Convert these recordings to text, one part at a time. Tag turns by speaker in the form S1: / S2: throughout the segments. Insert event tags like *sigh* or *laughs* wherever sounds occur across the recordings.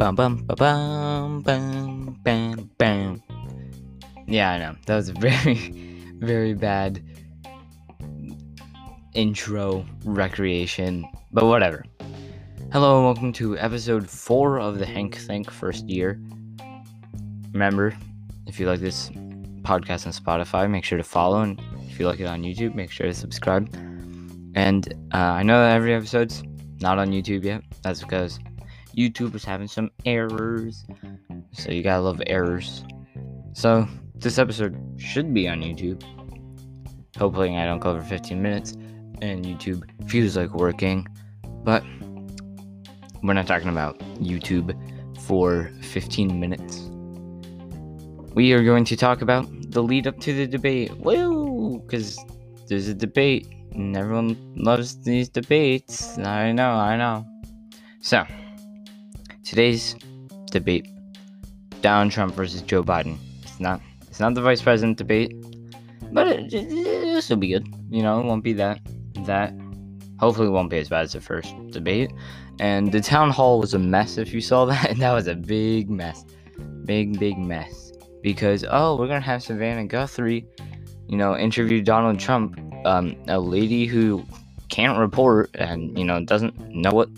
S1: Bum bum ba bum bum bam bam. Yeah, I know. That was a *laughs* very, very bad intro recreation, but whatever. Hello and welcome to episode four of the Hank Think First Year. Remember, if you like this podcast on Spotify, make sure to follow, and if you like it on YouTube, make sure to subscribe. And uh, I know that every episode's not on YouTube yet. That's because YouTube is having some errors. So you gotta love errors. So this episode should be on YouTube. Hopefully I don't go over 15 minutes and YouTube feels like working. But we're not talking about YouTube for 15 minutes. We are going to talk about the lead up to the debate. Woo! Because there's a debate and everyone loves these debates. I know, I know. So, today's debate Donald Trump versus Joe Biden. It's not it's not the vice president debate, but it, it, will be good. You know, it won't be that that. Hopefully, it won't be as bad as the first debate. And the town hall was a mess. If you saw *laughs* that, that was a big mess, big big mess. Because oh, we're gonna have Savannah Guthrie, you know, interview Donald Trump, um, a lady who can't report and you know doesn't know what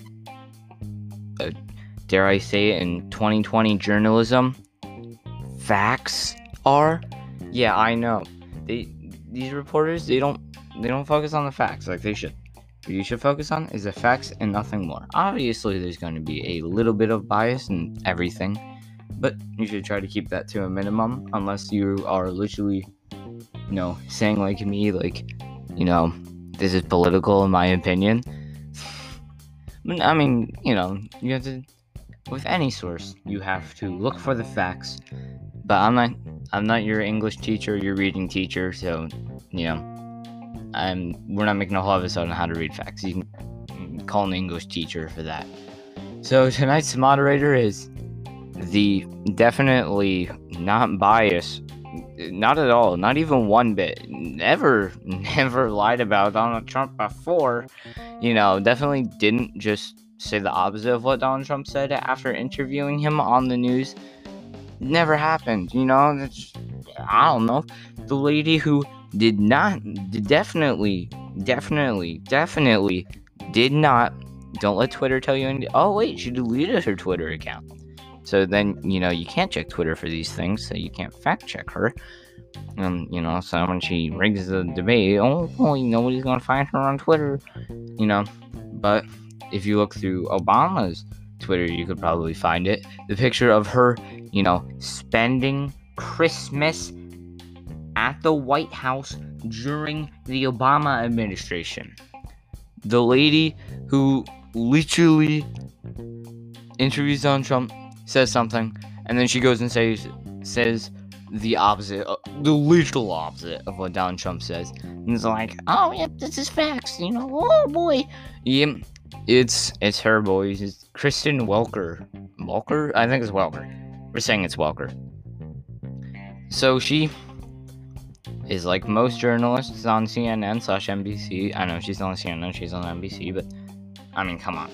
S1: dare I say it in 2020 journalism facts are yeah I know. They these reporters they don't they don't focus on the facts like they should. What you should focus on is the facts and nothing more. Obviously there's going to be a little bit of bias in everything but you should try to keep that to a minimum unless you are literally you know saying like me like you know this is political in my opinion. *sighs* I mean, you know, you have to with any source, you have to look for the facts. But I'm not I'm not your English teacher, your reading teacher, so you know, I'm we're not making a whole episode on how to read facts. You can call an English teacher for that. So tonight's moderator is the definitely not biased not at all not even one bit never *laughs* never lied about donald trump before you know definitely didn't just say the opposite of what donald trump said after interviewing him on the news never happened you know it's, i don't know the lady who did not definitely definitely definitely did not don't let twitter tell you anything oh wait she deleted her twitter account so then, you know, you can't check Twitter for these things, so you can't fact check her. And, you know, so when she rigs the debate, oh boy, nobody's gonna find her on Twitter, you know. But if you look through Obama's Twitter, you could probably find it. The picture of her, you know, spending Christmas at the White House during the Obama administration. The lady who literally interviews Donald Trump says something, and then she goes and says says the opposite, uh, the literal opposite of what Donald Trump says. And it's like, oh yeah, this is facts, you know. Oh boy, yeah, it's it's her boys. It's Kristen Welker. Welker, I think it's Welker. We're saying it's Welker. So she is like most journalists on CNN slash NBC. I know she's on CNN, she's on NBC, but I mean, come on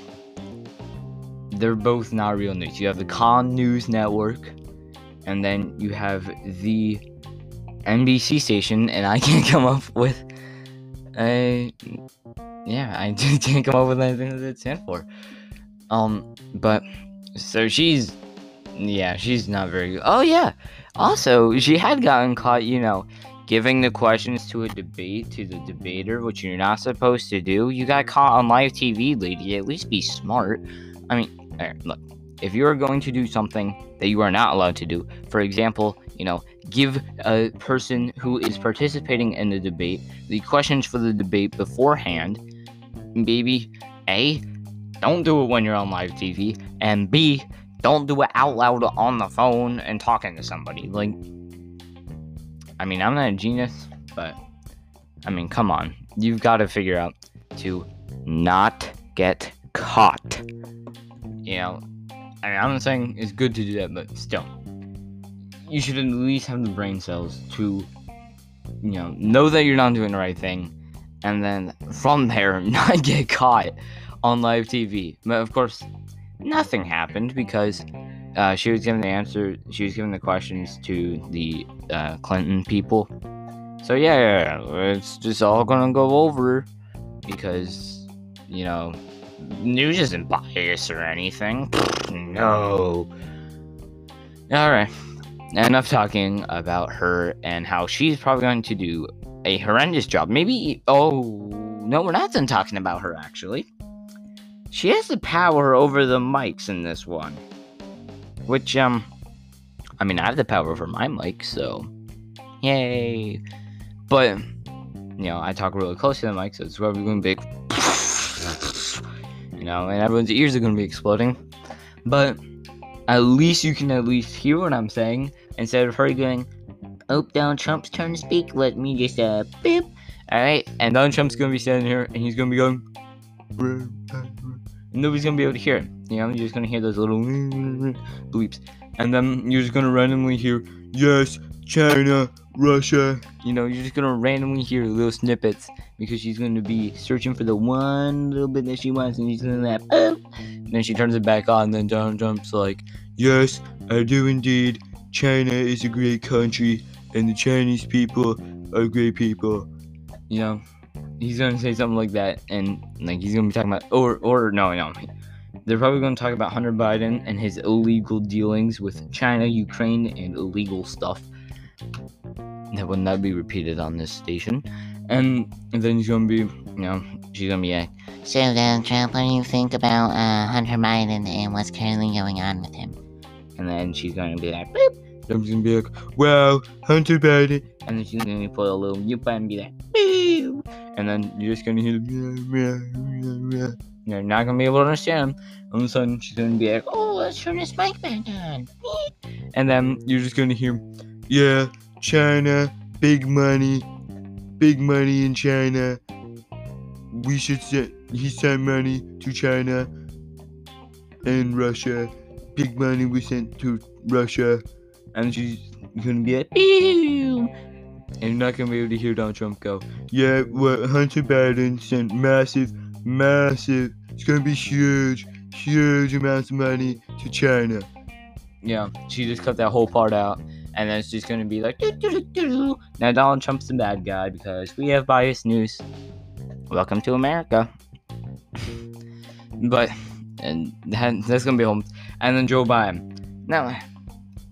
S1: they're both not real news. You have the Con News Network, and then you have the NBC station, and I can't *laughs* come up with a yeah, I *laughs* just can't come up with anything that it stands for. Um, but so she's yeah, she's not very good. Oh yeah, also she had gotten caught, you know, giving the questions to a debate to the debater, which you're not supposed to do. You got caught on live TV, lady. At least be smart. I mean, look, if you are going to do something that you are not allowed to do, for example, you know, give a person who is participating in the debate the questions for the debate beforehand, baby, A, don't do it when you're on live TV, and B, don't do it out loud on the phone and talking to somebody. Like, I mean, I'm not a genius, but I mean, come on. You've got to figure out to not get caught you know, I mean, I'm not saying it's good to do that, but still, you should at least have the brain cells to, you know, know that you're not doing the right thing, and then from there *laughs* not get caught on live TV. But of course, nothing happened because uh, she was giving the answer, she was giving the questions to the uh, Clinton people. So yeah, it's just all gonna go over because you know news isn't biased or anything. *laughs* no. All right. Enough talking about her and how she's probably going to do a horrendous job. Maybe. Oh no, we're not done talking about her. Actually, she has the power over the mics in this one. Which um, I mean, I have the power over my mic, so yay. But you know, I talk really close to the mic, so it's probably going to be. You know, and everyone's ears are going to be exploding. But at least you can at least hear what I'm saying instead of her going, "Oh, Donald Trump's turn to speak. Let me just uh, beep." All right, and Donald Trump's to be standing here, and he's to be going, and nobody's to be able to hear it. You know, you're just to hear those little *laughs* bleeps, and then you're just to randomly hear, "Yes, China, Russia." You know, you're just to randomly hear little snippets because she's to be searching for the one little bit that she wants, and she's to that. Oh. And then she turns it back on. And then Donald Trump's like, "Yes, I do indeed. China is a great country, and the Chinese people are great people." You know, he's to say something like that, and like he's to be talking about, or or no, no. They're probably going to talk about Hunter Biden and his illegal dealings with China, Ukraine, and illegal stuff. That would not be repeated on this station. And, then he's gonna be, you know, she's gonna be like,
S2: So, Donald Trump, what do you think about uh, Hunter Biden and what's currently going on with him?
S1: and then she's gonna be like, Boop. Trump's gonna be like, wow, Hunter Biden. And then she's gonna put a little mute button and be like, Boo. And then you're just gonna hear the. You're not gonna be able to understand. All of a sudden, she's gonna be like, oh, let's turn this mic back on. And then you're just gonna hear, yeah, China, big money, big money in China. We should send, he sent money to China and Russia. Big money we sent to Russia. And she's gonna be like, Ew. And you're not gonna be able to hear Donald Trump go, Yeah, what Hunter Biden sent massive, massive, it's gonna be huge, huge amounts of money to China. Yeah, she just cut that whole part out. And then just gonna be like, "Doo, doo, doo, doo." now Donald Trump's the bad guy because we have biased news. Welcome to America. *laughs* but and that, that's gonna be home. And then Joe Biden. Now,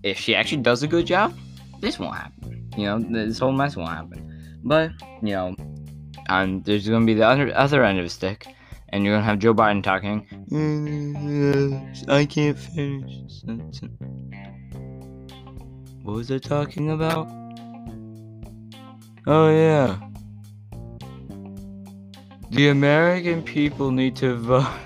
S1: if she actually does a good job, this won't happen. You know, this whole mess won't happen. But you know, and there's gonna be the other other end of the stick, and you're gonna have Joe Biden talking. Mm, I can't finish. Sentence." What was I talking about? Oh yeah. The American people need to vote. *laughs*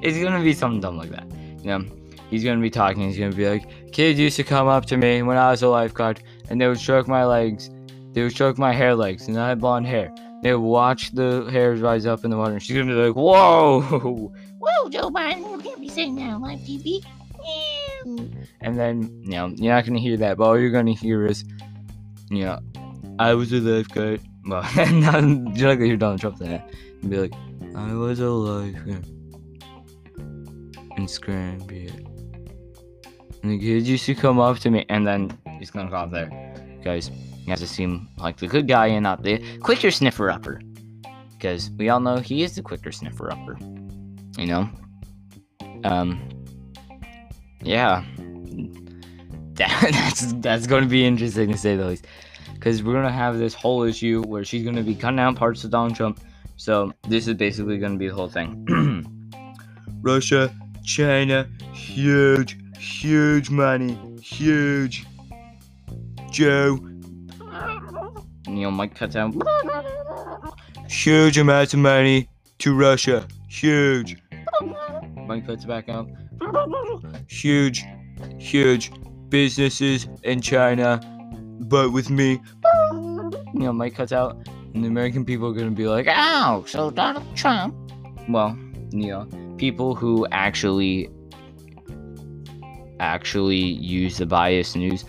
S1: It's gonna be something dumb like that. You know, he's gonna be talking. He's gonna be like, "Kids used to come up to me when I was a lifeguard, and they would stroke my legs. They would stroke my hair legs, and I had blonde hair. They would watch the hairs rise up in the water. And she's gonna be like, "Whoa!" *laughs*
S2: Whoa, Joe Biden, you can't be that on live TV.
S1: And then, you know, you're not gonna hear that, but all you're gonna hear is, you know, I was a lifeguard. Well, *laughs* not, you're not gonna hear Donald Trump that. And be like, I was a lifeguard. And Scranby. And the kids used to come up to me, and then he's gonna go there. Guys, he has to seem like the good guy and not the quicker sniffer upper. Because we all know he is the quicker sniffer upper. You know? Um, yeah. That, *laughs* that's that's going to be interesting to say the least. Because we're going to have this whole issue where she's going to be cutting out parts of Donald Trump. So this is basically going to be the whole thing. *clears throat* Russia, China, huge, huge money, huge. Joe. Neil Mike cut out. Huge amounts of money to Russia. Huge. Mike cuts back out. *laughs* Huge, huge businesses in China, but with me. *laughs* You know, Mike cuts out, and the American people are gonna be like,
S2: Oh, so Donald Trump.
S1: well, you know, people who actually actually use the biased news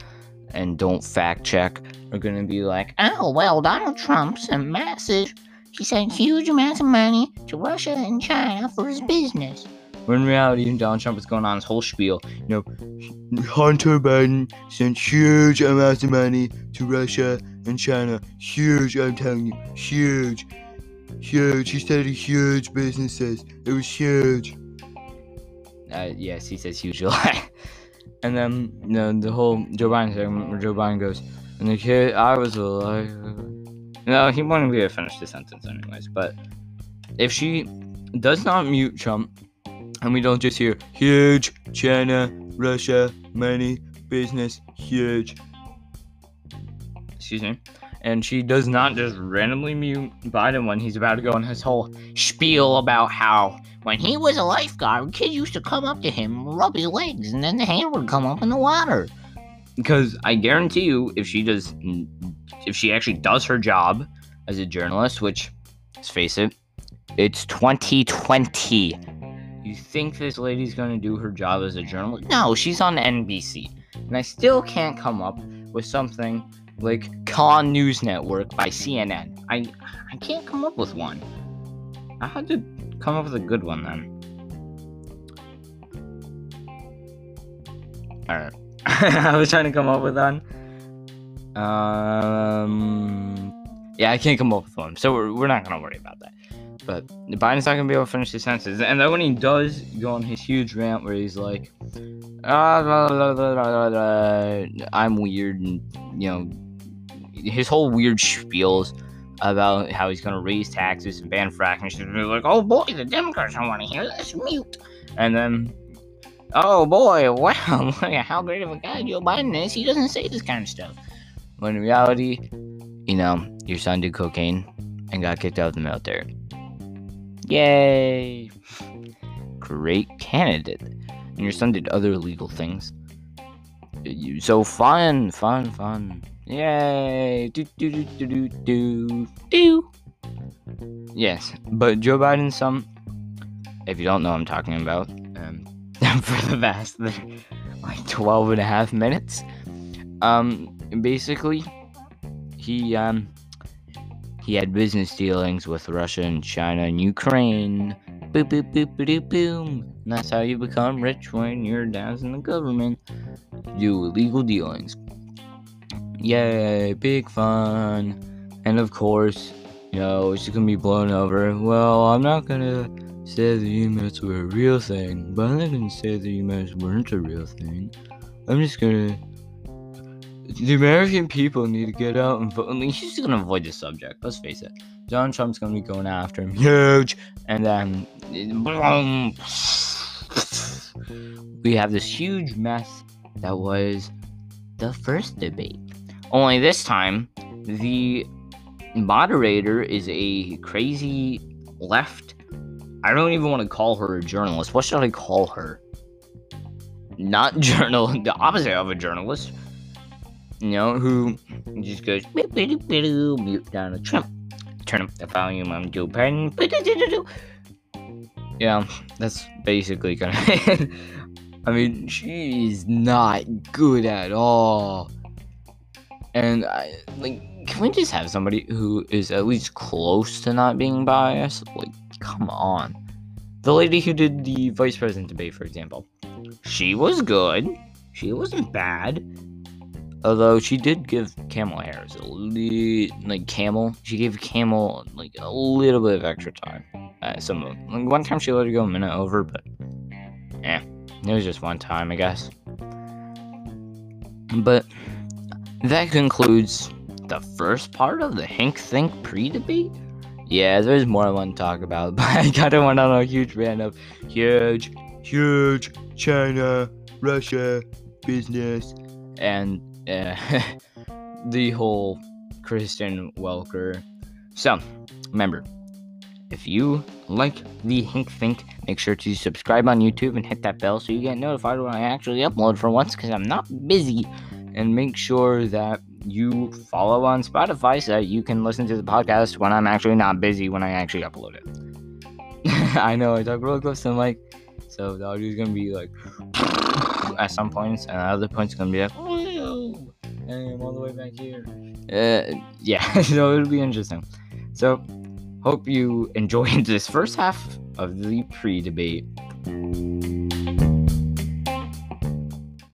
S1: and don't fact check are gonna be like,
S2: Oh, well, Donald Trump sent massive. He sent huge amounts of money to Russia and China for his business.
S1: When in reality, Donald Trump was going on his whole spiel. You know, Hunter Biden sent huge amounts of money to Russia and China. Huge, I'm telling you, huge, huge. He started huge businesses. It was huge. Uh, yes, he says huge a lot. *laughs* and then you know, the whole Joe Biden segment where Joe Biden goes, and the kid, I was alive. No, he be able to finish the sentence anyways. But if she does not mute Trump, and we don't just hear huge China, Russia, money, business, huge. Excuse me. And she does not just randomly mute Biden when he's about to go on his whole spiel about how
S2: when he was a lifeguard, kids used to come up to him, rub his legs, and then the hand would come up in the water.
S1: Because I guarantee you, if she does, if she actually does her job as a journalist, which, let's face it, it's 2020 you think this lady's gonna do her job as a journalist? No, she's on NBC. And I still can't come up with something like Con News Network by CNN. I I can't come up with one. I had to come up with a good one then. Alright. *laughs* I was trying to come up with one. Um yeah, I can't come up with one. So we're, we're not gonna worry about that. But Biden's not gonna be able to finish his sentences. And then when he does go on his huge rant where he's like, ah, blah, blah, blah, I'm weird, and you know, his whole weird spiels about how he's gonna raise taxes and ban fracking, and she's like, oh boy, the Democrats don't want to hear this. Mute. And then, oh boy, *laughs* wow, look at how great of a guy Joe Biden is. He doesn't say this kind of stuff. When in reality, you know, your son did cocaine and got kicked out of the military. Yay! Great candidate. And your son did other illegal things. So fun, fun, fun. Yay! Do do do do do do do. Yes, but Joe Biden's son, if you don't know I'm talking about, um, *laughs* for the past *laughs* like 12 and a half minutes, um, basically, he um he had business dealings with Russia and China and Ukraine. Boop, boop, boop, boop, boom. And that's how you become rich when your dad's in the government. do illegal dealings. Yay, big fun. And of course, you know, it's gonna be blown over. Well, I'm not gonna say the emails were a real thing, but I'm not gonna say the emails weren't a real thing. I'm just gonna the American people need to get out and vote. I mean, he's just gonna avoid the subject. Let's face it. Donald Trump's gonna be going after him, huge, and then boom, we have this huge mess that was the first debate. Only this time, the moderator is a crazy left. I don't even want to call her a journalist. What should I call her? Not journal, *laughs* the opposite of a journalist you know, who just goes mute the Trump, turn up the volume on Joe Biden. Yeah, that's basically gonna. *laughs* I mean, she's not good at all. And I like, can we just have somebody who is at least close to not being biased? Like, come on. The lady who did the vice president debate, for example, she was good. She wasn't bad Although she did give Kamala Harris a little, like Camel, she gave Camel like a little bit of extra time. Uh, some like one time she let her go a minute over, but yeah, it was just one time, I guess. But that concludes the first part of the Hank Think pre-debate. Yeah, there's more I want to talk about, *laughs* but I kind of went on a huge rant of huge, huge China, Russia business, and uh, *laughs* the whole Kristen Welker. So, remember, if you like the Hank Think, make sure to subscribe on YouTube and hit that bell so you get notified when I actually upload for once because I'm not busy. And make sure that you follow on Spotify so that you can listen to the podcast when I'm actually not busy when I actually upload it. *laughs* I know I talk really close to the mic, so the audio is gonna be like *laughs* at some points, and at other points, it's gonna be like, Hey, I'm all the way back here. Uh, yeah, *laughs* so it'll be interesting. So, hope you enjoyed this first half of the pre debate.